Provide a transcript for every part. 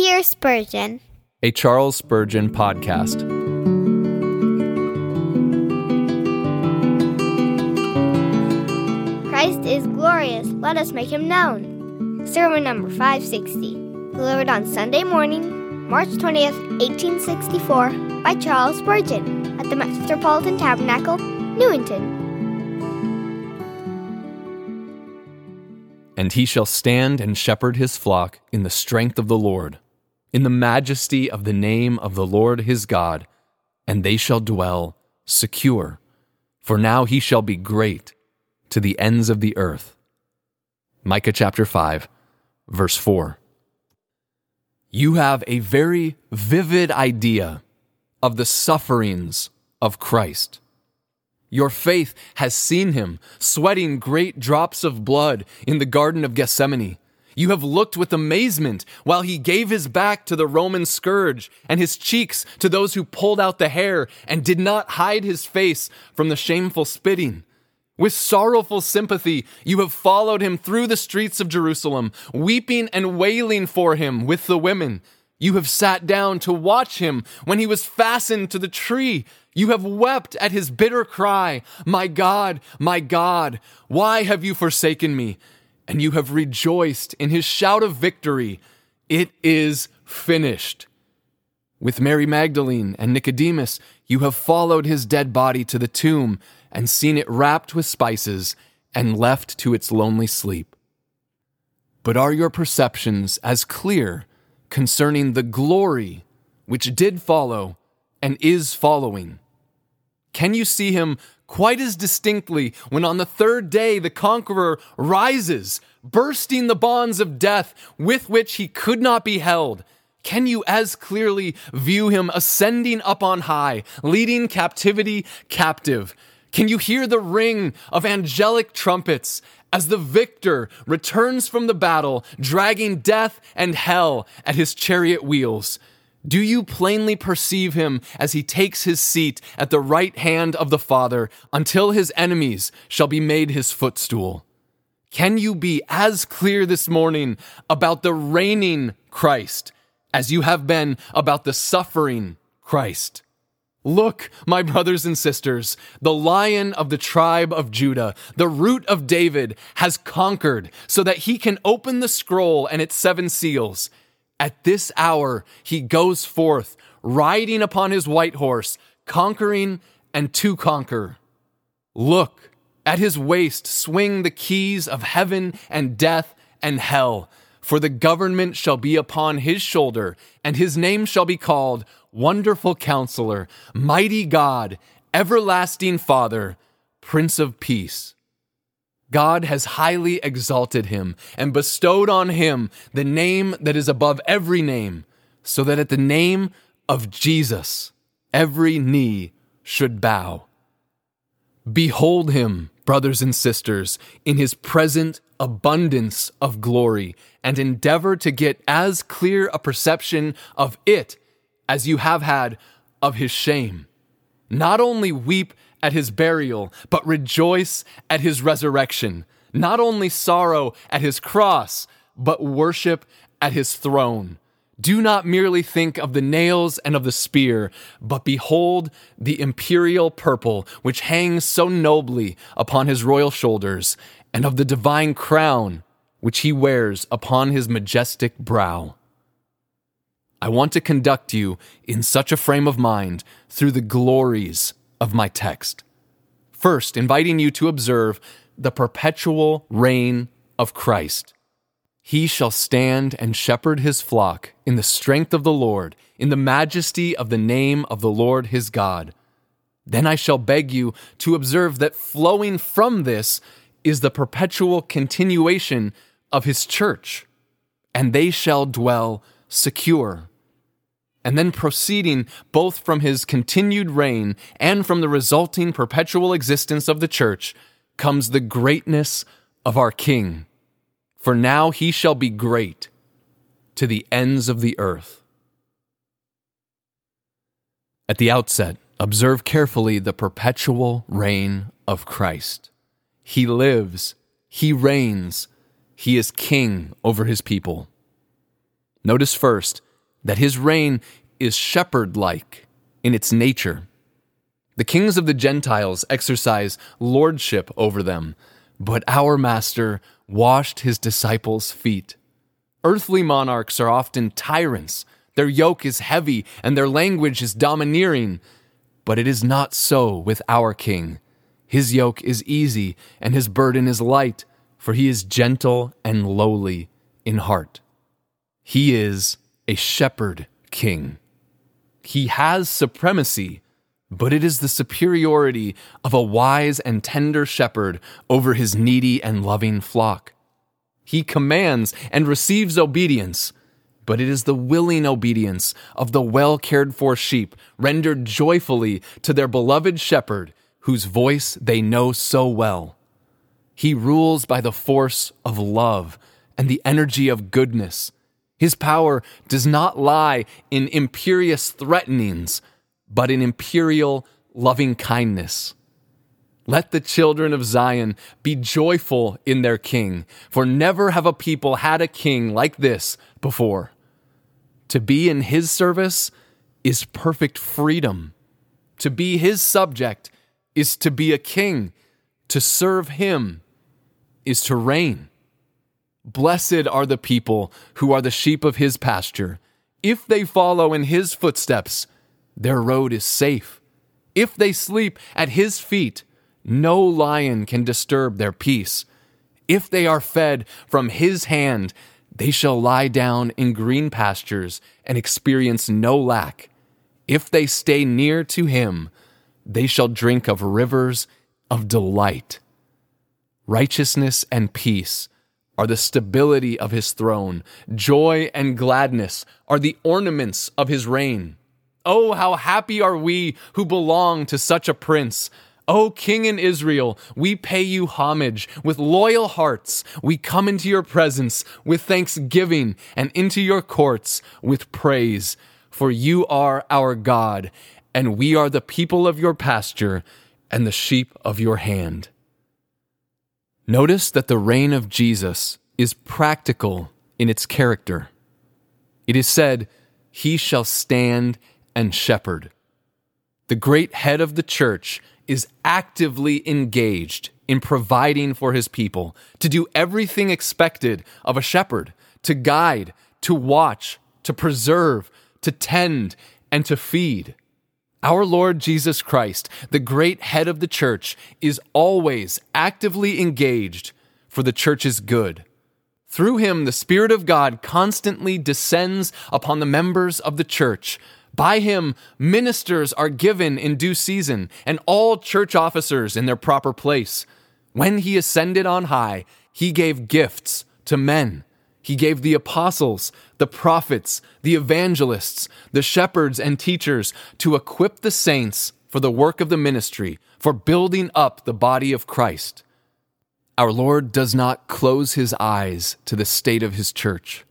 Hear Spurgeon, a Charles Spurgeon podcast. Christ is glorious, let us make him known. Sermon number 560, delivered on Sunday morning, March 20th, 1864, by Charles Spurgeon at the Metropolitan Tabernacle, Newington. And he shall stand and shepherd his flock in the strength of the Lord, in the majesty of the name of the Lord his God, and they shall dwell secure. For now he shall be great to the ends of the earth. Micah chapter 5, verse 4. You have a very vivid idea of the sufferings of Christ. Your faith has seen him sweating great drops of blood in the Garden of Gethsemane. You have looked with amazement while he gave his back to the Roman scourge and his cheeks to those who pulled out the hair and did not hide his face from the shameful spitting. With sorrowful sympathy, you have followed him through the streets of Jerusalem, weeping and wailing for him with the women. You have sat down to watch him when he was fastened to the tree. You have wept at his bitter cry, My God, my God, why have you forsaken me? And you have rejoiced in his shout of victory, It is finished. With Mary Magdalene and Nicodemus, you have followed his dead body to the tomb and seen it wrapped with spices and left to its lonely sleep. But are your perceptions as clear concerning the glory which did follow and is following? Can you see him quite as distinctly when on the third day the conqueror rises, bursting the bonds of death with which he could not be held? Can you as clearly view him ascending up on high, leading captivity captive? Can you hear the ring of angelic trumpets as the victor returns from the battle, dragging death and hell at his chariot wheels? Do you plainly perceive him as he takes his seat at the right hand of the Father until his enemies shall be made his footstool? Can you be as clear this morning about the reigning Christ as you have been about the suffering Christ? Look, my brothers and sisters, the lion of the tribe of Judah, the root of David, has conquered so that he can open the scroll and its seven seals. At this hour, he goes forth, riding upon his white horse, conquering and to conquer. Look, at his waist swing the keys of heaven and death and hell. For the government shall be upon his shoulder, and his name shall be called Wonderful Counselor, Mighty God, Everlasting Father, Prince of Peace. God has highly exalted him and bestowed on him the name that is above every name, so that at the name of Jesus every knee should bow. Behold him, brothers and sisters, in his present abundance of glory, and endeavor to get as clear a perception of it as you have had of his shame. Not only weep at his burial, but rejoice at his resurrection. Not only sorrow at his cross, but worship at his throne. Do not merely think of the nails and of the spear, but behold the imperial purple which hangs so nobly upon his royal shoulders, and of the divine crown which he wears upon his majestic brow. I want to conduct you in such a frame of mind through the glories of my text. First, inviting you to observe the perpetual reign of Christ. He shall stand and shepherd his flock in the strength of the Lord, in the majesty of the name of the Lord his God. Then I shall beg you to observe that flowing from this is the perpetual continuation of his church, and they shall dwell secure. And then proceeding both from his continued reign and from the resulting perpetual existence of the church comes the greatness of our King for now he shall be great to the ends of the earth. At the outset, observe carefully the perpetual reign of Christ. He lives, he reigns, he is king over his people. Notice first that his reign is shepherd like in its nature. The kings of the Gentiles exercise lordship over them, but our Master washed his disciples' feet. Earthly monarchs are often tyrants. Their yoke is heavy and their language is domineering. But it is not so with our King. His yoke is easy and his burden is light, for he is gentle and lowly in heart. He is a shepherd king. He has supremacy, but it is the superiority of a wise and tender shepherd over his needy and loving flock. He commands and receives obedience, but it is the willing obedience of the well cared for sheep rendered joyfully to their beloved shepherd, whose voice they know so well. He rules by the force of love and the energy of goodness his power does not lie in imperious threatenings, but in imperial loving kindness. Let the children of Zion be joyful in their king, for never have a people had a king like this before. To be in his service is perfect freedom. To be his subject is to be a king. To serve him is to reign. Blessed are the people who are the sheep of his pasture. If they follow in his footsteps, their road is safe. If they sleep at his feet, no lion can disturb their peace. If they are fed from his hand, they shall lie down in green pastures and experience no lack. If they stay near to him, they shall drink of rivers of delight. Righteousness and peace are the stability of his throne. Joy and gladness are the ornaments of his reign. Oh, how happy are we who belong to such a prince! O King in Israel, we pay you homage with loyal hearts. We come into your presence with thanksgiving and into your courts with praise. For you are our God, and we are the people of your pasture and the sheep of your hand. Notice that the reign of Jesus is practical in its character. It is said, He shall stand and shepherd. The great head of the church is actively engaged in providing for his people, to do everything expected of a shepherd, to guide, to watch, to preserve, to tend, and to feed. Our Lord Jesus Christ, the great head of the church, is always actively engaged for the church's good. Through him, the Spirit of God constantly descends upon the members of the church. By him, ministers are given in due season, and all church officers in their proper place. When he ascended on high, he gave gifts to men he gave the apostles, the prophets, the evangelists, the shepherds, and teachers to equip the saints for the work of the ministry, for building up the body of Christ. Our Lord does not close his eyes to the state of his church.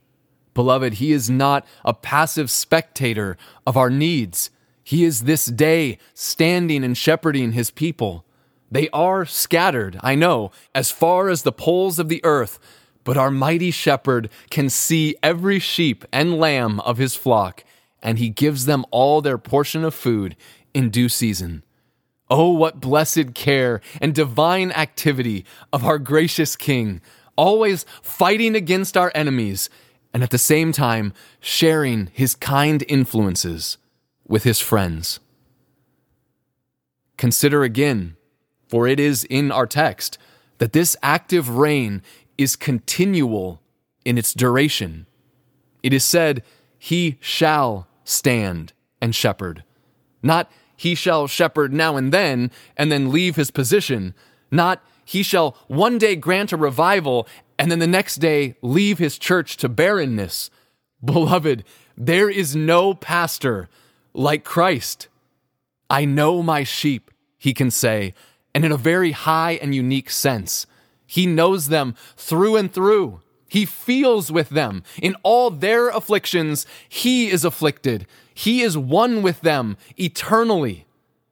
Beloved, he is not a passive spectator of our needs. He is this day standing and shepherding his people. They are scattered, I know, as far as the poles of the earth, but our mighty shepherd can see every sheep and lamb of his flock, and he gives them all their portion of food in due season. Oh, what blessed care and divine activity of our gracious King, always fighting against our enemies, and at the same time sharing his kind influences with his friends. Consider again, for it is in our text, that this active reign is continual in its duration. It is said, He shall stand and shepherd. Not, He shall shepherd now and then and then leave his position. Not, He shall one day grant a revival and then the next day leave his church to barrenness. Beloved, there is no pastor like Christ. I know my sheep, he can say, and in a very high and unique sense. He knows them through and through. He feels with them. In all their afflictions, He is afflicted. He is one with them eternally.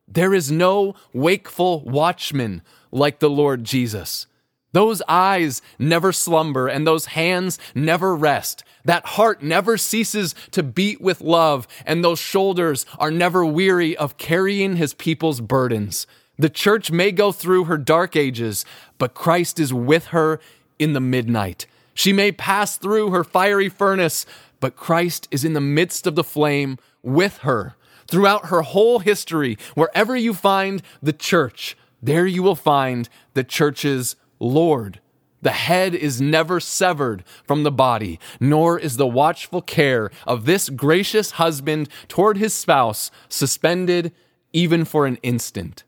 There is no wakeful watchman like the Lord Jesus. Those eyes never slumber and those hands never rest. That heart never ceases to beat with love and those shoulders are never weary of carrying his people's burdens. The church may go through her dark ages, but Christ is with her in the midnight. She may pass through her fiery furnace, but Christ is in the midst of the flame with her. Throughout her whole history, wherever you find the church, there you will find the church's Lord. The head is never severed from the body, nor is the watchful care of this gracious husband toward his spouse suspended even for an instant.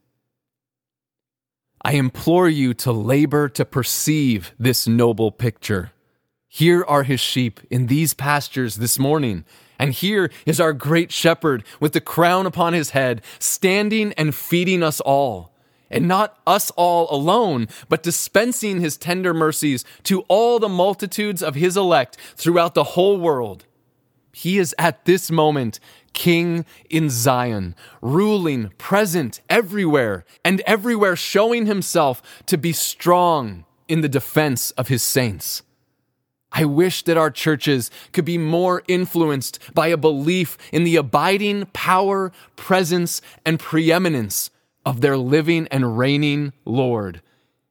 I implore you to labor to perceive this noble picture. Here are his sheep in these pastures this morning, and here is our great shepherd with the crown upon his head, standing and feeding us all and not us all alone, but dispensing his tender mercies to all the multitudes of his elect throughout the whole world. He is at this moment King in Zion, ruling, present everywhere, and everywhere showing himself to be strong in the defense of his saints. I wish that our churches could be more influenced by a belief in the abiding power, presence, and preeminence of their living and reigning Lord.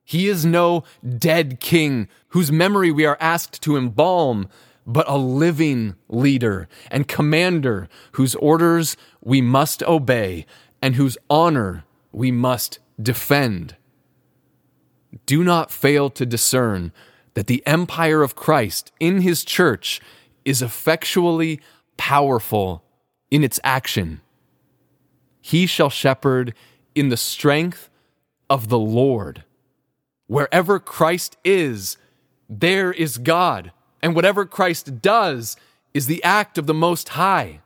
He is no dead king whose memory we are asked to embalm, but a living leader and commander whose orders we must obey and whose honor we must defend. Do not fail to discern that the empire of Christ in his church is effectually powerful in its action. He shall shepherd in the strength of the Lord. Wherever Christ is, there is God. And whatever Christ does is the act of the Most High.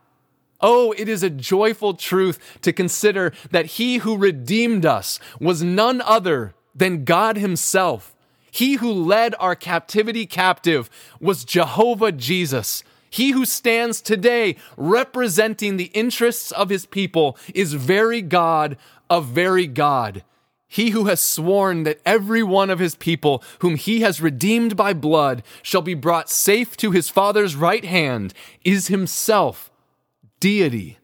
Oh, it is a joyful truth to consider that he who redeemed us was none other than God himself. He who led our captivity captive was Jehovah Jesus. He who stands today representing the interests of his people is very God a very God. He who has sworn that every one of his people, whom he has redeemed by blood, shall be brought safe to his Father's right hand, is himself deity.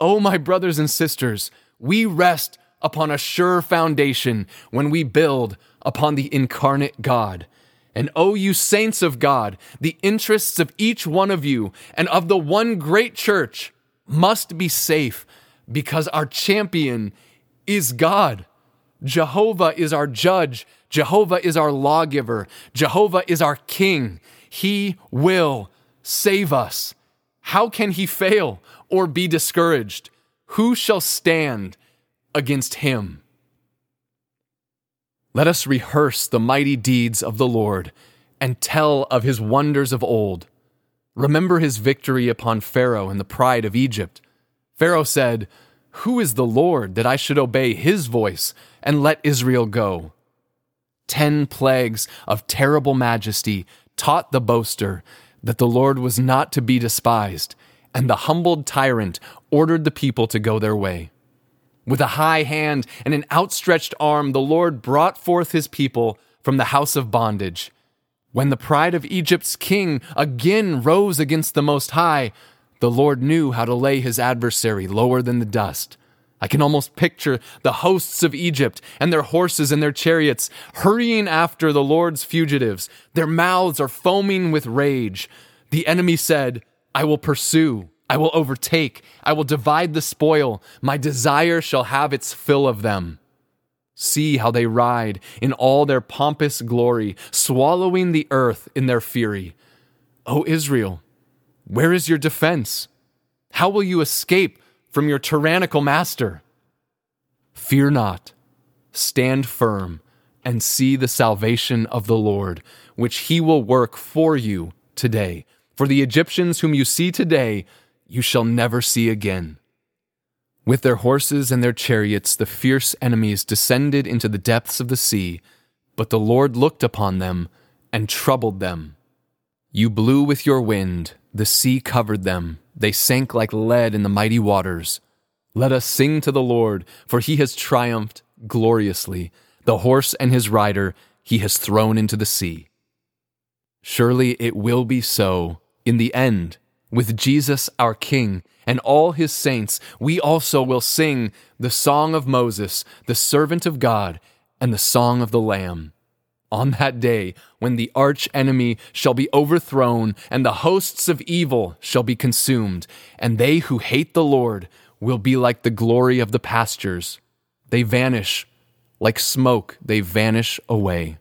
O oh, my brothers and sisters, we rest upon a sure foundation when we build upon the incarnate God. And O oh, you saints of God, the interests of each one of you and of the one great church must be safe because our champion is God. Jehovah is our judge. Jehovah is our lawgiver. Jehovah is our king. He will save us. How can he fail or be discouraged? Who shall stand against him? Let us rehearse the mighty deeds of the Lord and tell of his wonders of old. Remember his victory upon Pharaoh and the pride of Egypt Pharaoh said, Who is the Lord that I should obey his voice and let Israel go? Ten plagues of terrible majesty taught the boaster that the Lord was not to be despised, and the humbled tyrant ordered the people to go their way. With a high hand and an outstretched arm, the Lord brought forth his people from the house of bondage. When the pride of Egypt's king again rose against the Most High, the Lord knew how to lay his adversary lower than the dust. I can almost picture the hosts of Egypt and their horses and their chariots hurrying after the Lord's fugitives. Their mouths are foaming with rage. The enemy said, I will pursue, I will overtake, I will divide the spoil. My desire shall have its fill of them. See how they ride in all their pompous glory, swallowing the earth in their fury. O Israel, where is your defense? How will you escape from your tyrannical master? Fear not, stand firm, and see the salvation of the Lord, which he will work for you today. For the Egyptians whom you see today, you shall never see again. With their horses and their chariots, the fierce enemies descended into the depths of the sea, but the Lord looked upon them and troubled them. You blew with your wind the sea covered them, they sank like lead in the mighty waters. Let us sing to the Lord, for he has triumphed gloriously. The horse and his rider he has thrown into the sea. Surely it will be so in the end. With Jesus our King and all his saints, we also will sing the song of Moses, the servant of God, and the song of the Lamb. On that day, when the arch enemy shall be overthrown, and the hosts of evil shall be consumed, and they who hate the Lord will be like the glory of the pastures. They vanish, like smoke, they vanish away.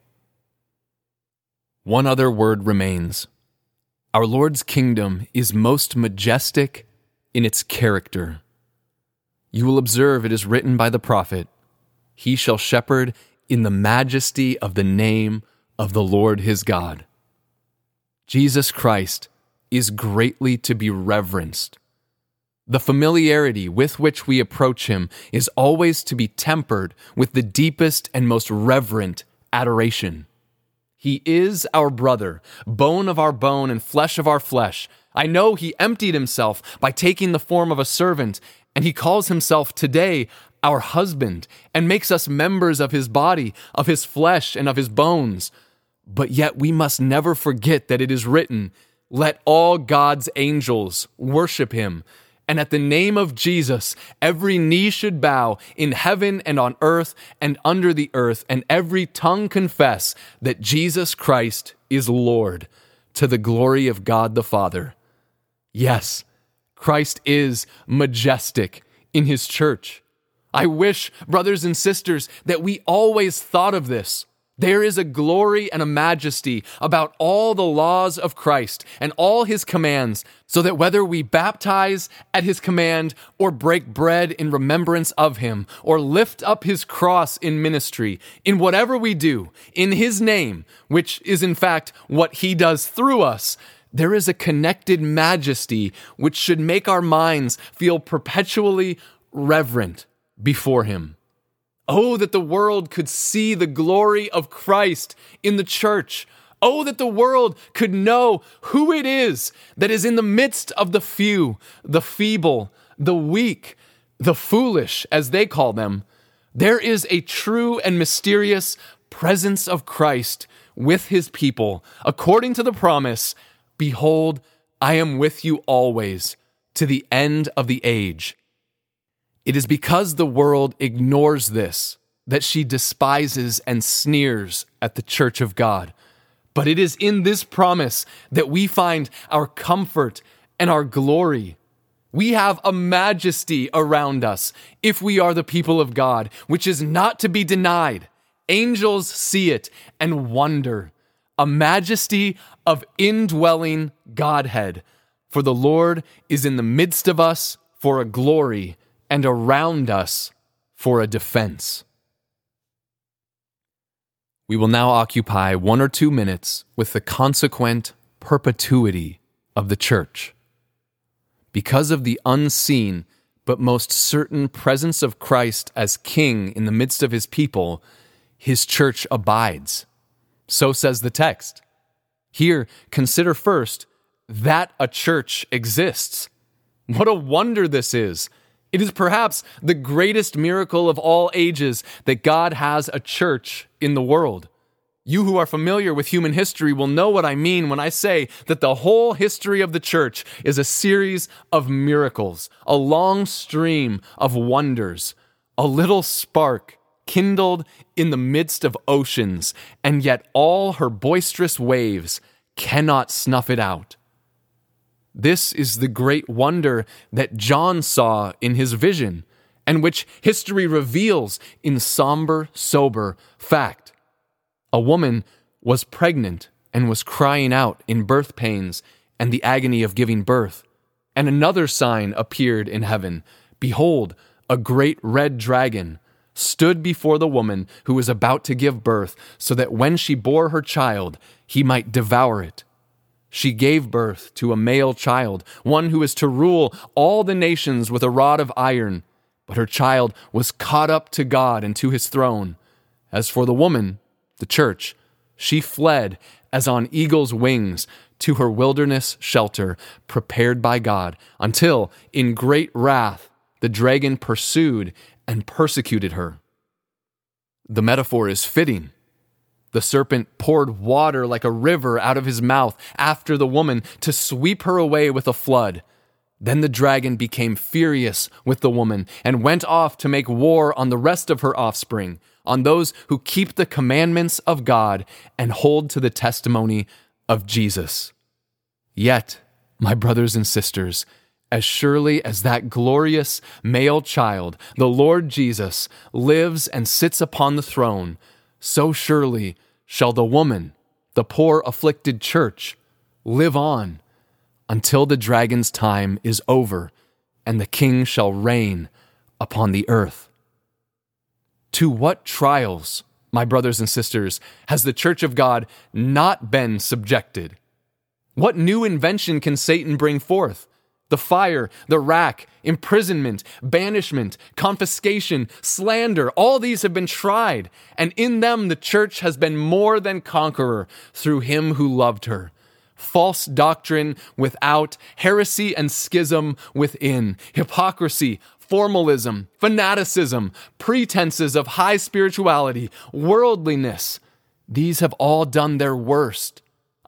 One other word remains. Our Lord's kingdom is most majestic in its character. You will observe it is written by the prophet He shall shepherd in the majesty of the name of the Lord his God. Jesus Christ is greatly to be reverenced. The familiarity with which we approach him is always to be tempered with the deepest and most reverent adoration. He is our brother, bone of our bone and flesh of our flesh. I know he emptied himself by taking the form of a servant, and he calls himself today our husband, and makes us members of his body, of his flesh, and of his bones. But yet we must never forget that it is written, Let all God's angels worship him. And at the name of Jesus, every knee should bow in heaven and on earth and under the earth, and every tongue confess that Jesus Christ is Lord, to the glory of God the Father. Yes, Christ is majestic in his church. I wish, brothers and sisters, that we always thought of this. There is a glory and a majesty about all the laws of Christ and all his commands, so that whether we baptize at his command, or break bread in remembrance of him, or lift up his cross in ministry, in whatever we do, in his name, which is in fact what he does through us, there is a connected majesty which should make our minds feel perpetually reverent before him. Oh, that the world could see the glory of Christ in the church. Oh, that the world could know who it is that is in the midst of the few, the feeble, the weak, the foolish, as they call them. There is a true and mysterious presence of Christ with his people, according to the promise Behold, I am with you always to the end of the age. It is because the world ignores this that she despises and sneers at the church of God. But it is in this promise that we find our comfort and our glory. We have a majesty around us if we are the people of God, which is not to be denied. Angels see it and wonder. A majesty of indwelling Godhead. For the Lord is in the midst of us for a glory and around us for a defense. We will now occupy one or two minutes with the consequent perpetuity of the church. Because of the unseen but most certain presence of Christ as King in the midst of his people, his church abides. So says the text. Here, consider first that a church exists. What a wonder this is it is perhaps the greatest miracle of all ages that God has a church in the world. You who are familiar with human history will know what I mean when I say that the whole history of the church is a series of miracles, a long stream of wonders, a little spark kindled in the midst of oceans, and yet all her boisterous waves cannot snuff it out. This is the great wonder that John saw in his vision, and which history reveals in somber, sober fact. A woman was pregnant and was crying out in birth pains and the agony of giving birth. And another sign appeared in heaven Behold, a great red dragon stood before the woman who was about to give birth, so that when she bore her child, he might devour it she gave birth to a male child, one who is to rule all the nations with a rod of iron. But her child was caught up to God and to his throne. As for the woman, the church, she fled as on eagle's wings to her wilderness shelter prepared by God, until in great wrath the dragon pursued and persecuted her. The metaphor is fitting. The serpent poured water like a river out of his mouth after the woman to sweep her away with a flood. Then the dragon became furious with the woman and went off to make war on the rest of her offspring, on those who keep the commandments of God and hold to the testimony of Jesus. Yet, my brothers and sisters, as surely as that glorious male child, the Lord Jesus, lives and sits upon the throne, so surely shall the woman, the poor afflicted church, live on until the dragon's time is over and the king shall reign upon the earth. To what trials, my brothers and sisters, has the church of God not been subjected? What new invention can Satan bring forth? The fire, the rack, imprisonment, banishment, confiscation, slander, all these have been tried, and in them the church has been more than conqueror through him who loved her. False doctrine without, heresy and schism within, hypocrisy, formalism, fanaticism, pretenses of high spirituality, worldliness. These have all done their worst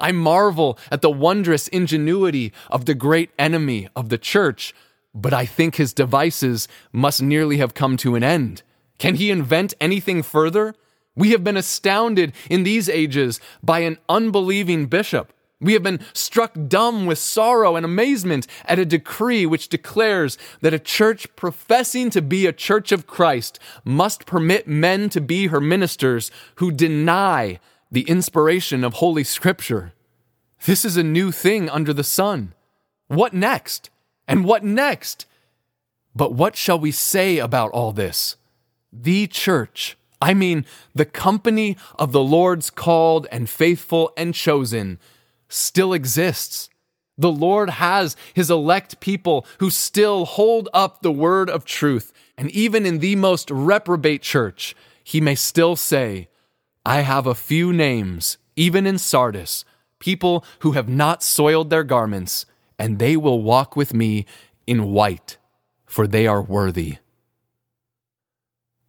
I marvel at the wondrous ingenuity of the great enemy of the church, but I think his devices must nearly have come to an end. Can he invent anything further? We have been astounded in these ages by an unbelieving bishop. We have been struck dumb with sorrow and amazement at a decree which declares that a church professing to be a church of Christ must permit men to be her ministers who deny the inspiration of Holy Scripture. This is a new thing under the sun. What next? And what next? But what shall we say about all this? The church, I mean, the company of the Lord's called and faithful and chosen, still exists. The Lord has his elect people who still hold up the word of truth. And even in the most reprobate church, he may still say, I have a few names, even in Sardis, people who have not soiled their garments, and they will walk with me in white, for they are worthy.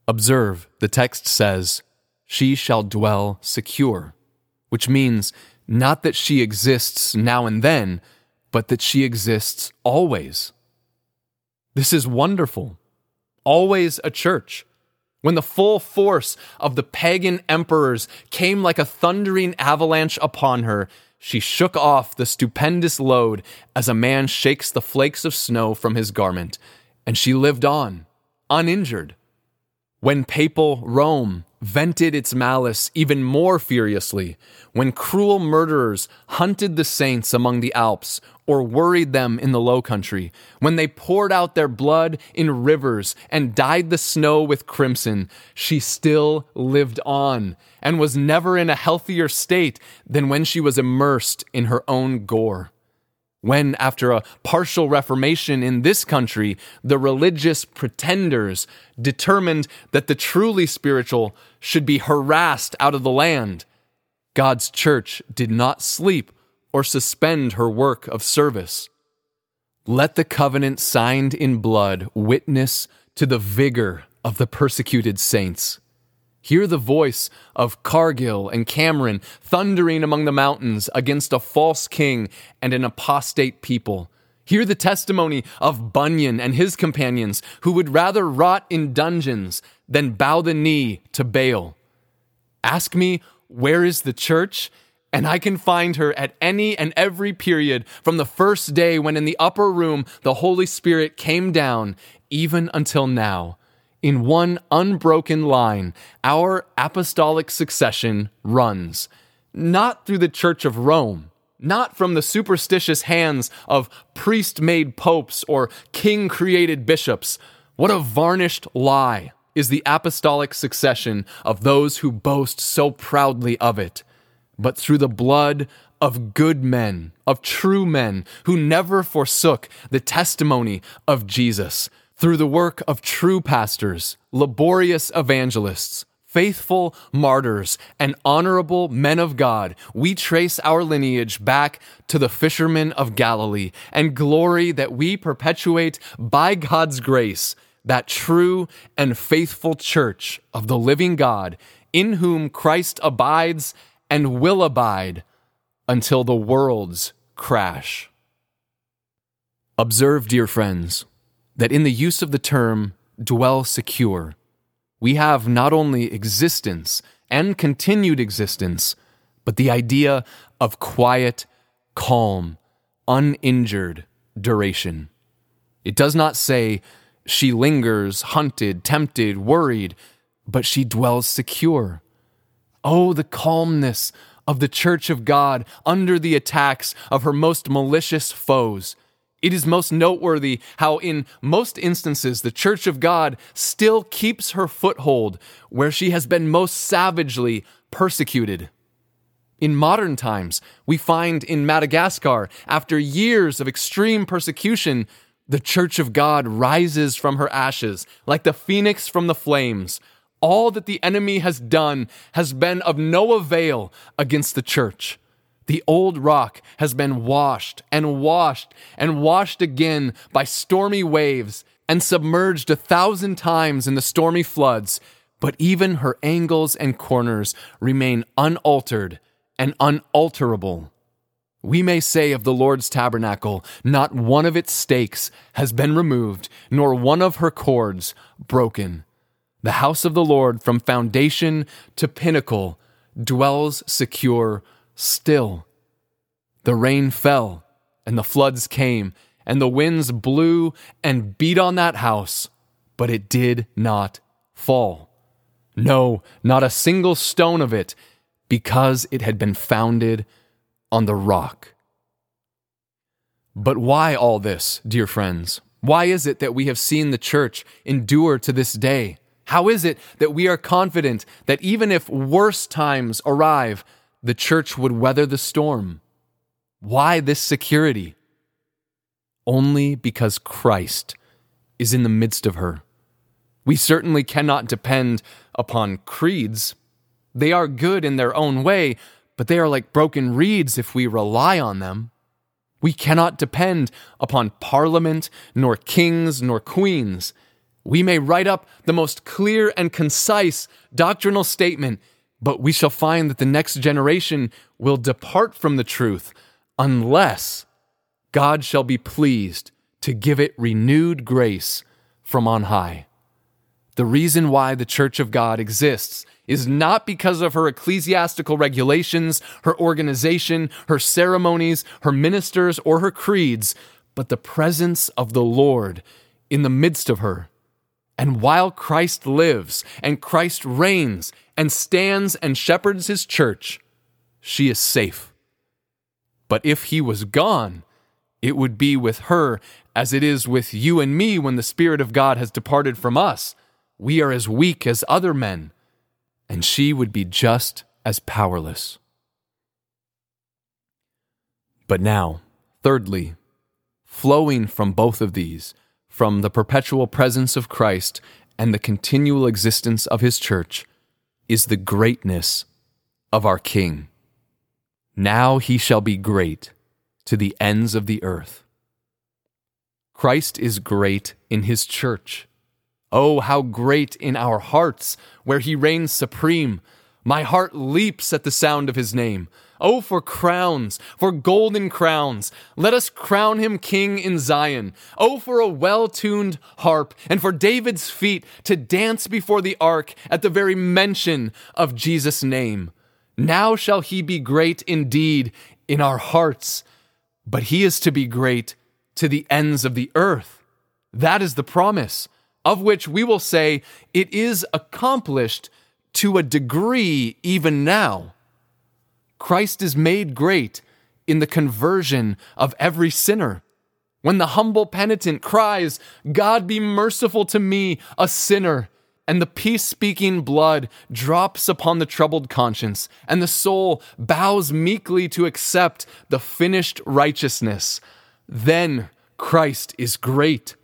Observe, the text says, She shall dwell secure, which means not that she exists now and then, but that she exists always. This is wonderful. Always a church when the full force of the pagan emperors came like a thundering avalanche upon her, she shook off the stupendous load as a man shakes the flakes of snow from his garment, and she lived on, uninjured. When papal Rome vented its malice even more furiously, when cruel murderers hunted the saints among the Alps or worried them in the low country, when they poured out their blood in rivers and dyed the snow with crimson, she still lived on and was never in a healthier state than when she was immersed in her own gore when, after a partial reformation in this country, the religious pretenders determined that the truly spiritual should be harassed out of the land, God's church did not sleep or suspend her work of service. Let the covenant signed in blood witness to the vigor of the persecuted saints. Hear the voice of Cargill and Cameron thundering among the mountains against a false king and an apostate people. Hear the testimony of Bunyan and his companions who would rather rot in dungeons than bow the knee to Baal. Ask me, where is the church? And I can find her at any and every period from the first day when in the upper room the Holy Spirit came down, even until now in one unbroken line, our apostolic succession runs, not through the Church of Rome, not from the superstitious hands of priest made popes or king created bishops. What a varnished lie is the apostolic succession of those who boast so proudly of it, but through the blood of good men, of true men who never forsook the testimony of Jesus through the work of true pastors, laborious evangelists, faithful martyrs, and honorable men of God, we trace our lineage back to the fishermen of Galilee and glory that we perpetuate by God's grace that true and faithful church of the living God in whom Christ abides and will abide until the worlds crash. Observe, dear friends, that in the use of the term dwell secure, we have not only existence and continued existence, but the idea of quiet, calm, uninjured duration. It does not say she lingers, hunted, tempted, worried, but she dwells secure. Oh, the calmness of the church of God under the attacks of her most malicious foes. It is most noteworthy how, in most instances, the church of God still keeps her foothold where she has been most savagely persecuted. In modern times, we find in Madagascar, after years of extreme persecution, the church of God rises from her ashes like the phoenix from the flames. All that the enemy has done has been of no avail against the church. The old rock has been washed and washed and washed again by stormy waves and submerged a thousand times in the stormy floods, but even her angles and corners remain unaltered and unalterable. We may say of the Lord's tabernacle, not one of its stakes has been removed, nor one of her cords broken. The house of the Lord, from foundation to pinnacle, dwells secure still. The rain fell, and the floods came, and the winds blew and beat on that house, but it did not fall. No, not a single stone of it because it had been founded on the rock. But why all this, dear friends? Why is it that we have seen the church endure to this day? How is it that we are confident that even if worse times arrive, the church would weather the storm? Why this security? Only because Christ is in the midst of her. We certainly cannot depend upon creeds they are good in their own way, but they are like broken reeds if we rely on them. We cannot depend upon parliament, nor kings, nor queens. We may write up the most clear and concise doctrinal statement, but we shall find that the next generation will depart from the truth unless God shall be pleased to give it renewed grace from on high. The reason why the church of God exists is not because of her ecclesiastical regulations, her organization, her ceremonies, her ministers, or her creeds, but the presence of the Lord in the midst of her. And while Christ lives and Christ reigns and stands and shepherds his church, she is safe. But if he was gone, it would be with her as it is with you and me when the Spirit of God has departed from us. We are as weak as other men and she would be just as powerless. But now, thirdly, flowing from both of these, from the perpetual presence of Christ and the continual existence of his church, is the greatness of our King. Now he shall be great to the ends of the earth. Christ is great in his church Oh, how great in our hearts, where he reigns supreme. My heart leaps at the sound of his name. Oh, for crowns, for golden crowns. Let us crown him king in Zion. Oh, for a well tuned harp, and for David's feet to dance before the ark at the very mention of Jesus' name. Now shall he be great indeed in our hearts, but he is to be great to the ends of the earth. That is the promise of which we will say it is accomplished to a degree even now. Christ is made great in the conversion of every sinner. When the humble penitent cries, God be merciful to me, a sinner, and the peace speaking blood drops upon the troubled conscience, and the soul bows meekly to accept the finished righteousness, then Christ is great.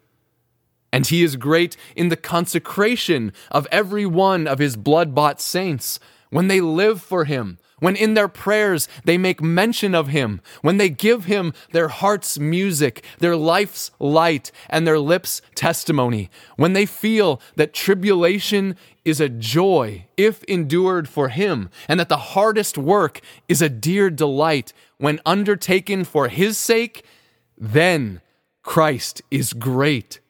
And he is great in the consecration of every one of his blood bought saints when they live for him, when in their prayers they make mention of him, when they give him their heart's music, their life's light, and their lips' testimony, when they feel that tribulation is a joy if endured for him, and that the hardest work is a dear delight when undertaken for his sake, then Christ is great.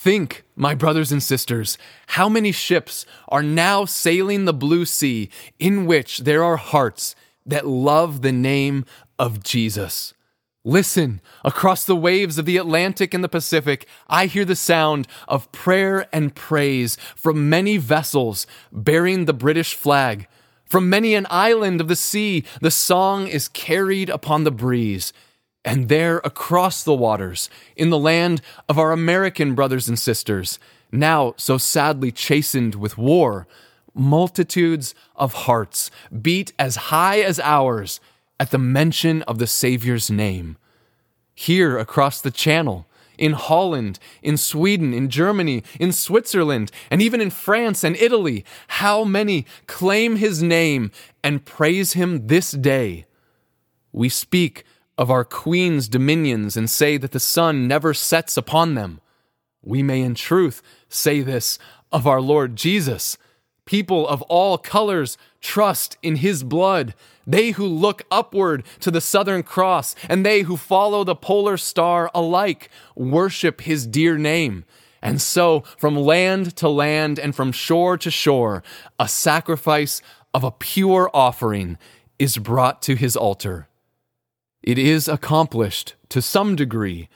Think, my brothers and sisters, how many ships are now sailing the blue sea in which there are hearts that love the name of Jesus. Listen, across the waves of the Atlantic and the Pacific, I hear the sound of prayer and praise from many vessels bearing the British flag. From many an island of the sea, the song is carried upon the breeze. And there, across the waters, in the land of our American brothers and sisters, now so sadly chastened with war, multitudes of hearts beat as high as ours at the mention of the Savior's name. Here across the Channel, in Holland, in Sweden, in Germany, in Switzerland, and even in France and Italy, how many claim his name and praise him this day? We speak of our Queen's dominions and say that the sun never sets upon them. We may in truth say this of our Lord Jesus. People of all colors trust in his blood. They who look upward to the southern cross and they who follow the polar star alike worship his dear name. And so, from land to land and from shore to shore, a sacrifice of a pure offering is brought to his altar. It is accomplished to some degree,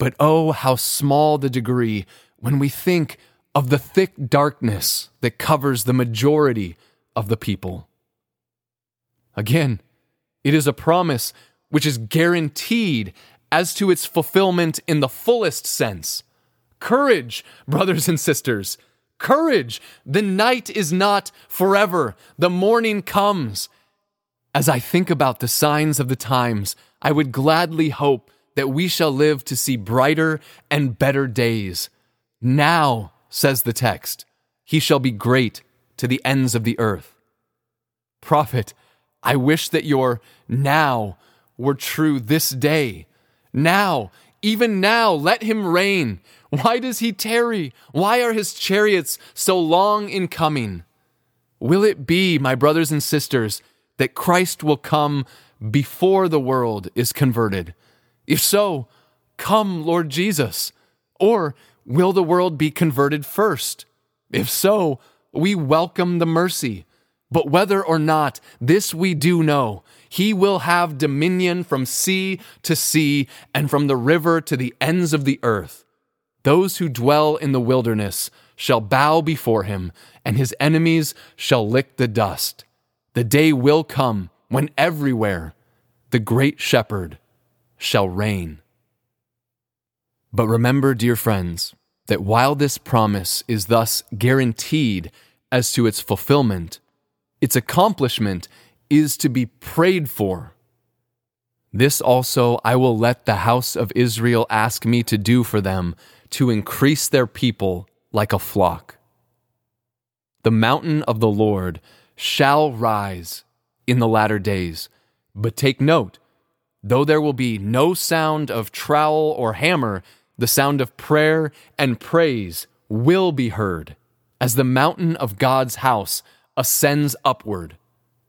but oh, how small the degree when we think of the thick darkness that covers the majority of the people. Again, it is a promise which is guaranteed as to its fulfillment in the fullest sense. Courage, brothers and sisters. Courage! The night is not forever. The morning comes. As I think about the signs of the times, I would gladly hope that we shall live to see brighter and better days. Now, says the text, he shall be great to the ends of the earth. Prophet, I wish that your now were true this day. Now, even now, let him reign. Why does he tarry? Why are his chariots so long in coming? Will it be, my brothers and sisters, that Christ will come before the world is converted? If so, come, Lord Jesus. Or will the world be converted first? If so, we welcome the mercy. But whether or not, this we do know he will have dominion from sea to sea and from the river to the ends of the earth. Those who dwell in the wilderness shall bow before him, and his enemies shall lick the dust. The day will come when everywhere the great shepherd shall reign. But remember, dear friends, that while this promise is thus guaranteed as to its fulfillment, its accomplishment is to be prayed for. This also I will let the house of Israel ask me to do for them, to increase their people like a flock. The mountain of the Lord shall rise in the latter days. But take note, though there will be no sound of trowel or hammer, the sound of prayer and praise will be heard as the mountain of God's house ascends upward.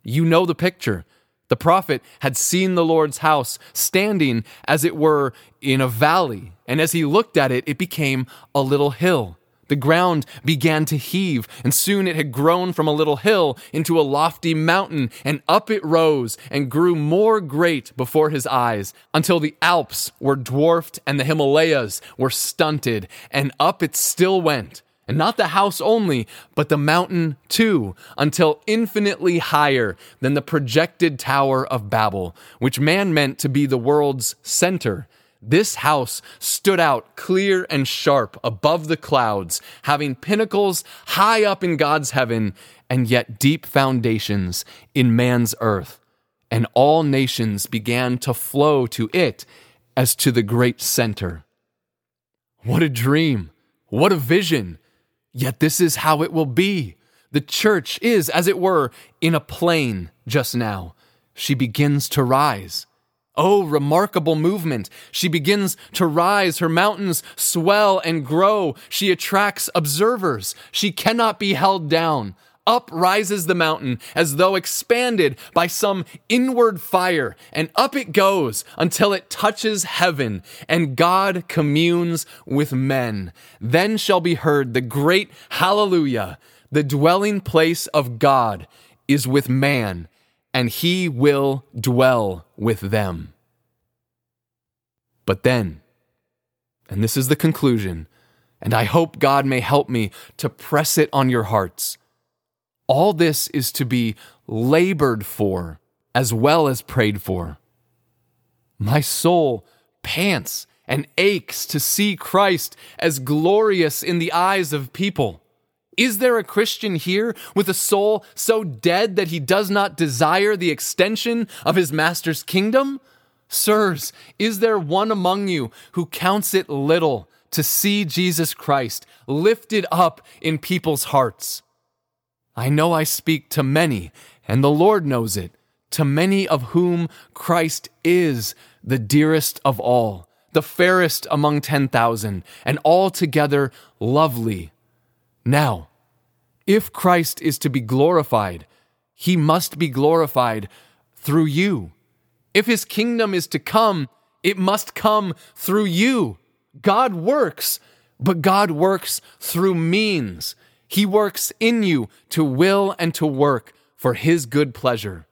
You know the picture. The prophet had seen the Lord's house standing, as it were, in a valley, and as he looked at it, it became a little hill. The ground began to heave, and soon it had grown from a little hill into a lofty mountain, and up it rose and grew more great before his eyes, until the Alps were dwarfed and the Himalayas were stunted, and up it still went. And not the house only, but the mountain too, until infinitely higher than the projected Tower of Babel, which man meant to be the world's center. This house stood out clear and sharp above the clouds, having pinnacles high up in God's heaven, and yet deep foundations in man's earth. And all nations began to flow to it as to the great center. What a dream! What a vision! Yet this is how it will be. The church is, as it were, in a plain, just now, she begins to rise. Oh, remarkable movement. She begins to rise. Her mountains swell and grow. She attracts observers. She cannot be held down. Up rises the mountain as though expanded by some inward fire, and up it goes until it touches heaven, and God communes with men. Then shall be heard the great hallelujah. The dwelling place of God is with man, and he will dwell with them. But then, and this is the conclusion, and I hope God may help me to press it on your hearts all this is to be labored for as well as prayed for. My soul pants and aches to see Christ as glorious in the eyes of people. Is there a Christian here with a soul so dead that he does not desire the extension of his master's kingdom? Sirs, is there one among you who counts it little to see Jesus Christ lifted up in people's hearts? I know I speak to many, and the Lord knows it, to many of whom Christ is the dearest of all, the fairest among 10,000, and altogether lovely. Now, if Christ is to be glorified, he must be glorified through you. If his kingdom is to come, it must come through you. God works, but God works through means. He works in you to will and to work for His good pleasure.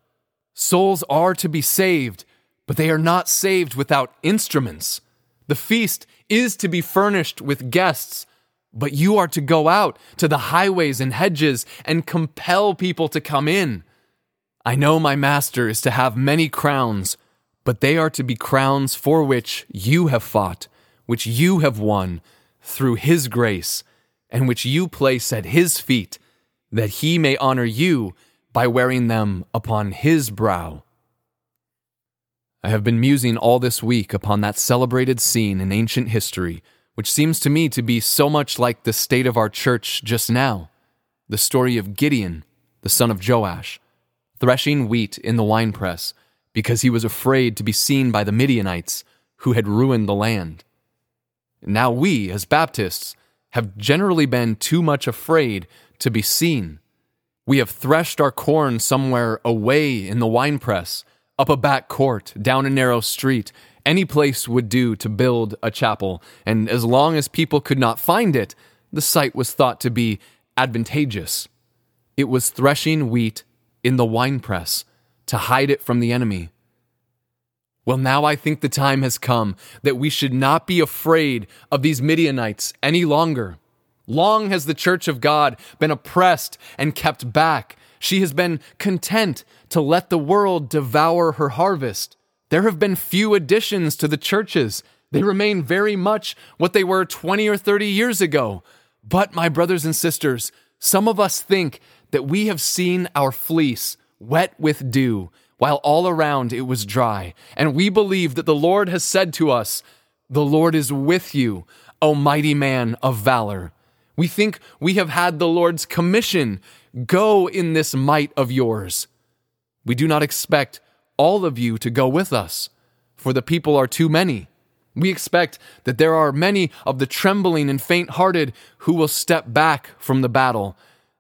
Souls are to be saved, but they are not saved without instruments. The feast is to be furnished with guests, but you are to go out to the highways and hedges and compel people to come in. I know my master is to have many crowns, but they are to be crowns for which you have fought, which you have won through his grace and which you place at his feet, that he may honor you by wearing them upon his brow. I have been musing all this week upon that celebrated scene in ancient history, which seems to me to be so much like the state of our church just now the story of Gideon, the son of Joash, threshing wheat in the winepress because he was afraid to be seen by the Midianites who had ruined the land. Now, we, as Baptists, have generally been too much afraid to be seen. We have threshed our corn somewhere away in the winepress, up a back court, down a narrow street. Any place would do to build a chapel, and as long as people could not find it, the site was thought to be advantageous. It was threshing wheat in the winepress to hide it from the enemy. Well, now I think the time has come that we should not be afraid of these Midianites any longer. Long has the church of God been oppressed and kept back. She has been content to let the world devour her harvest. There have been few additions to the churches. They remain very much what they were 20 or 30 years ago. But, my brothers and sisters, some of us think that we have seen our fleece wet with dew while all around it was dry. And we believe that the Lord has said to us, The Lord is with you, O mighty man of valor. We think we have had the Lord's commission go in this might of yours. We do not expect all of you to go with us, for the people are too many. We expect that there are many of the trembling and faint hearted who will step back from the battle,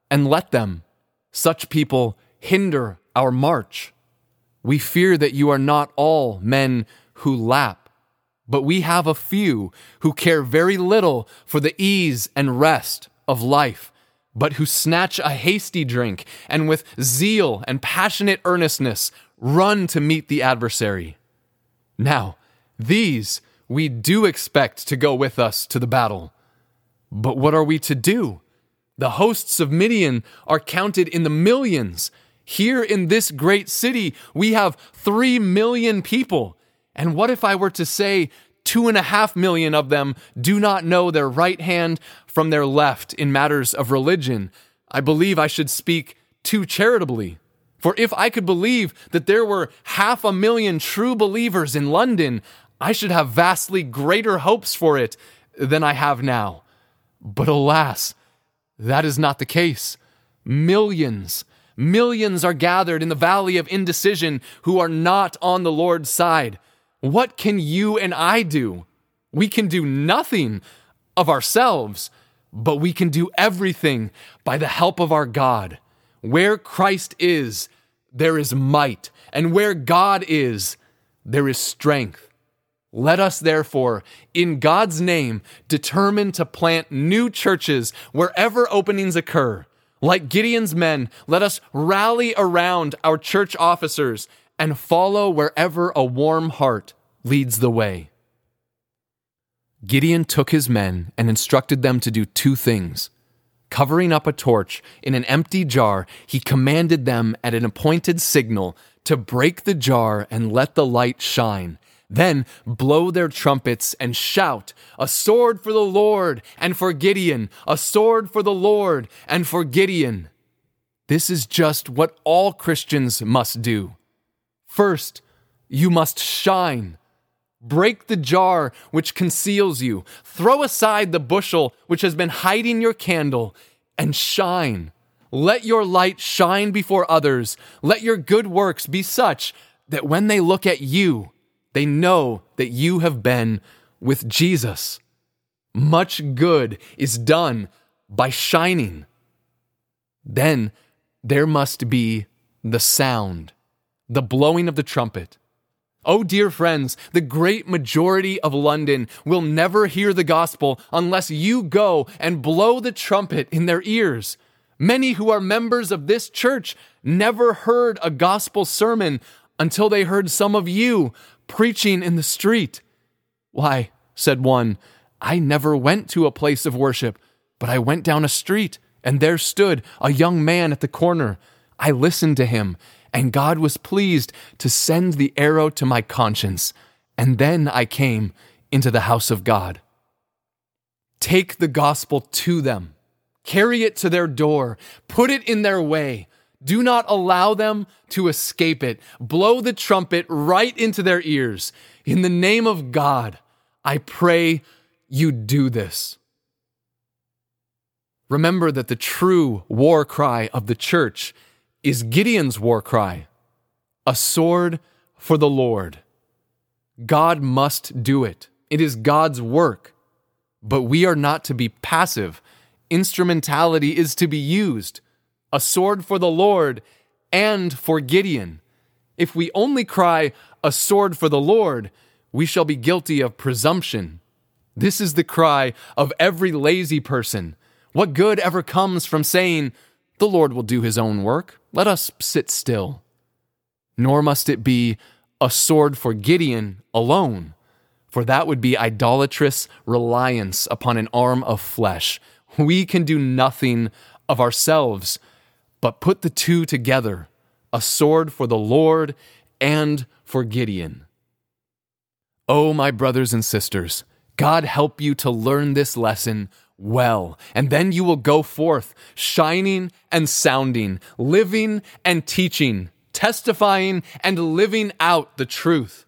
and let them, such people, hinder our march. We fear that you are not all men who lap, but we have a few who care very little for the ease and rest of life, but who snatch a hasty drink and with zeal and passionate earnestness run to meet the adversary. Now, these we do expect to go with us to the battle. But what are we to do? The hosts of Midian are counted in the millions here in this great city, we have three million people. And what if I were to say two and a half million of them do not know their right hand from their left in matters of religion? I believe I should speak too charitably. For if I could believe that there were half a million true believers in London, I should have vastly greater hopes for it than I have now. But alas, that is not the case. Millions, Millions are gathered in the valley of indecision who are not on the Lord's side. What can you and I do? We can do nothing of ourselves, but we can do everything by the help of our God. Where Christ is, there is might, and where God is, there is strength. Let us therefore, in God's name, determine to plant new churches wherever openings occur like Gideon's men, let us rally around our church officers and follow wherever a warm heart leads the way. Gideon took his men and instructed them to do two things. Covering up a torch in an empty jar, he commanded them at an appointed signal to break the jar and let the light shine then blow their trumpets and shout, A sword for the Lord and for Gideon, a sword for the Lord and for Gideon. This is just what all Christians must do. First, you must shine. Break the jar which conceals you. Throw aside the bushel which has been hiding your candle and shine. Let your light shine before others. Let your good works be such that when they look at you, they know that you have been with Jesus. Much good is done by shining. Then there must be the sound, the blowing of the trumpet. Oh, dear friends, the great majority of London will never hear the gospel unless you go and blow the trumpet in their ears. Many who are members of this church never heard a gospel sermon until they heard some of you preaching in the street. Why, said one, I never went to a place of worship, but I went down a street, and there stood a young man at the corner. I listened to him, and God was pleased to send the arrow to my conscience, and then I came into the house of God. Take the gospel to them, carry it to their door, put it in their way do not allow them to escape it. Blow the trumpet right into their ears. In the name of God, I pray you do this. Remember that the true war cry of the church is Gideon's war cry a sword for the Lord. God must do it, it is God's work. But we are not to be passive. Instrumentality is to be used a sword for the Lord and for Gideon. If we only cry, a sword for the Lord, we shall be guilty of presumption. This is the cry of every lazy person. What good ever comes from saying, The Lord will do his own work, let us sit still? Nor must it be a sword for Gideon alone, for that would be idolatrous reliance upon an arm of flesh. We can do nothing of ourselves but put the two together a sword for the Lord and for Gideon. Oh, my brothers and sisters, God help you to learn this lesson well, and then you will go forth, shining and sounding, living and teaching, testifying and living out the truth.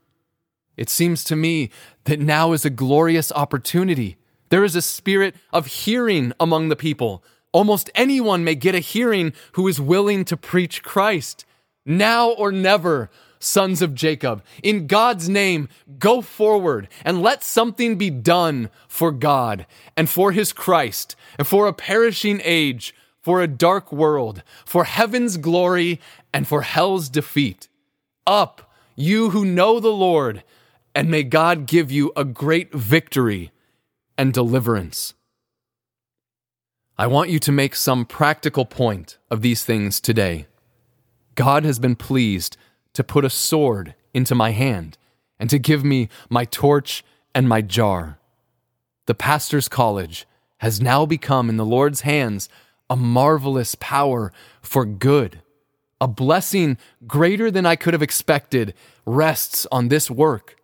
It seems to me that now is a glorious opportunity. There is a spirit of hearing among the people Almost anyone may get a hearing who is willing to preach Christ. Now or never, sons of Jacob, in God's name, go forward and let something be done for God and for his Christ and for a perishing age, for a dark world, for heaven's glory and for hell's defeat. Up, you who know the Lord, and may God give you a great victory and deliverance. I want you to make some practical point of these things today. God has been pleased to put a sword into my hand and to give me my torch and my jar. The pastor's college has now become in the Lord's hands a marvelous power for good. A blessing greater than I could have expected rests on this work.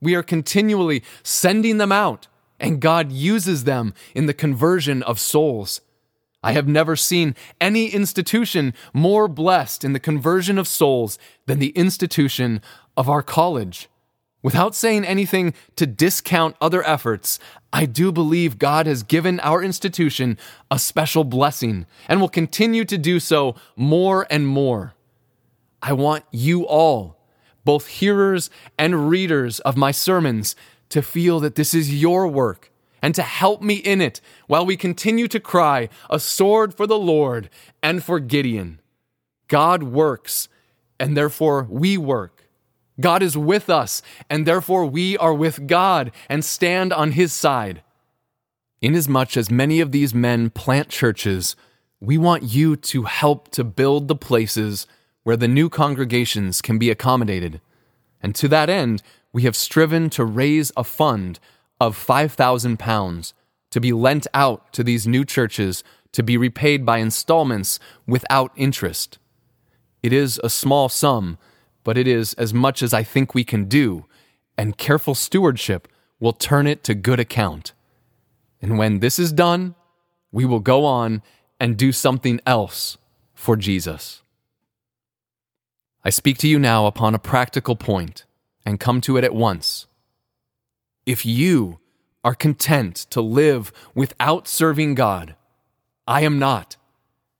We are continually sending them out and God uses them in the conversion of souls. I have never seen any institution more blessed in the conversion of souls than the institution of our college. Without saying anything to discount other efforts, I do believe God has given our institution a special blessing and will continue to do so more and more. I want you all, both hearers and readers of my sermons, to feel that this is your work and to help me in it while we continue to cry, A sword for the Lord and for Gideon. God works, and therefore we work. God is with us, and therefore we are with God and stand on his side. Inasmuch as many of these men plant churches, we want you to help to build the places where the new congregations can be accommodated. And to that end, we have striven to raise a fund of £5,000 to be lent out to these new churches to be repaid by installments without interest. It is a small sum but it is as much as I think we can do, and careful stewardship will turn it to good account. And when this is done, we will go on and do something else for Jesus. I speak to you now upon a practical point and come to it at once. If you are content to live without serving God, I am not.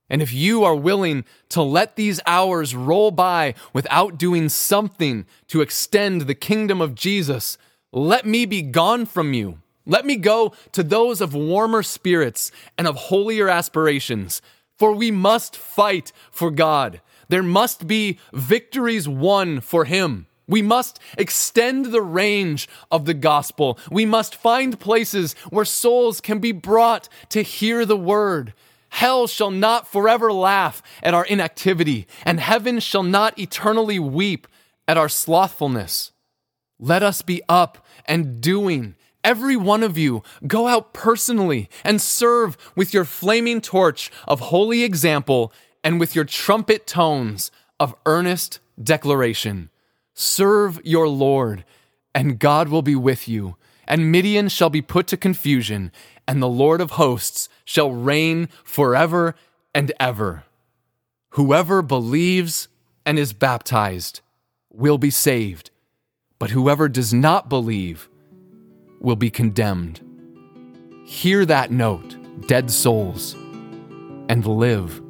And if you are willing to let these hours roll by without doing something to extend the kingdom of Jesus, let me be gone from you. Let me go to those of warmer spirits and of holier aspirations, for we must fight for God. There must be victories won for Him. We must extend the range of the gospel. We must find places where souls can be brought to hear the word. Hell shall not forever laugh at our inactivity, and heaven shall not eternally weep at our slothfulness. Let us be up and doing. Every one of you, go out personally and serve with your flaming torch of holy example and with your trumpet tones of earnest declaration. Serve your Lord, and God will be with you, and Midian shall be put to confusion, and the Lord of hosts shall reign forever and ever. Whoever believes and is baptized will be saved, but whoever does not believe will be condemned. Hear that note, dead souls, and live.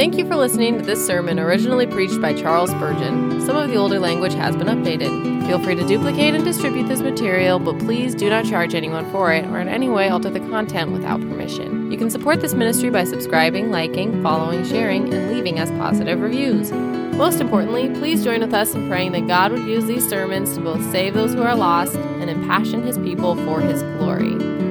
Thank you for listening to this sermon originally preached by Charles Spurgeon. Some of the older language has been updated. Feel free to duplicate and distribute this material, but please do not charge anyone for it or in any way alter the content without permission. You can support this ministry by subscribing, liking, following, sharing, and leaving us positive reviews. Most importantly, please join with us in praying that God would use these sermons to both save those who are lost and impassion his people for his glory.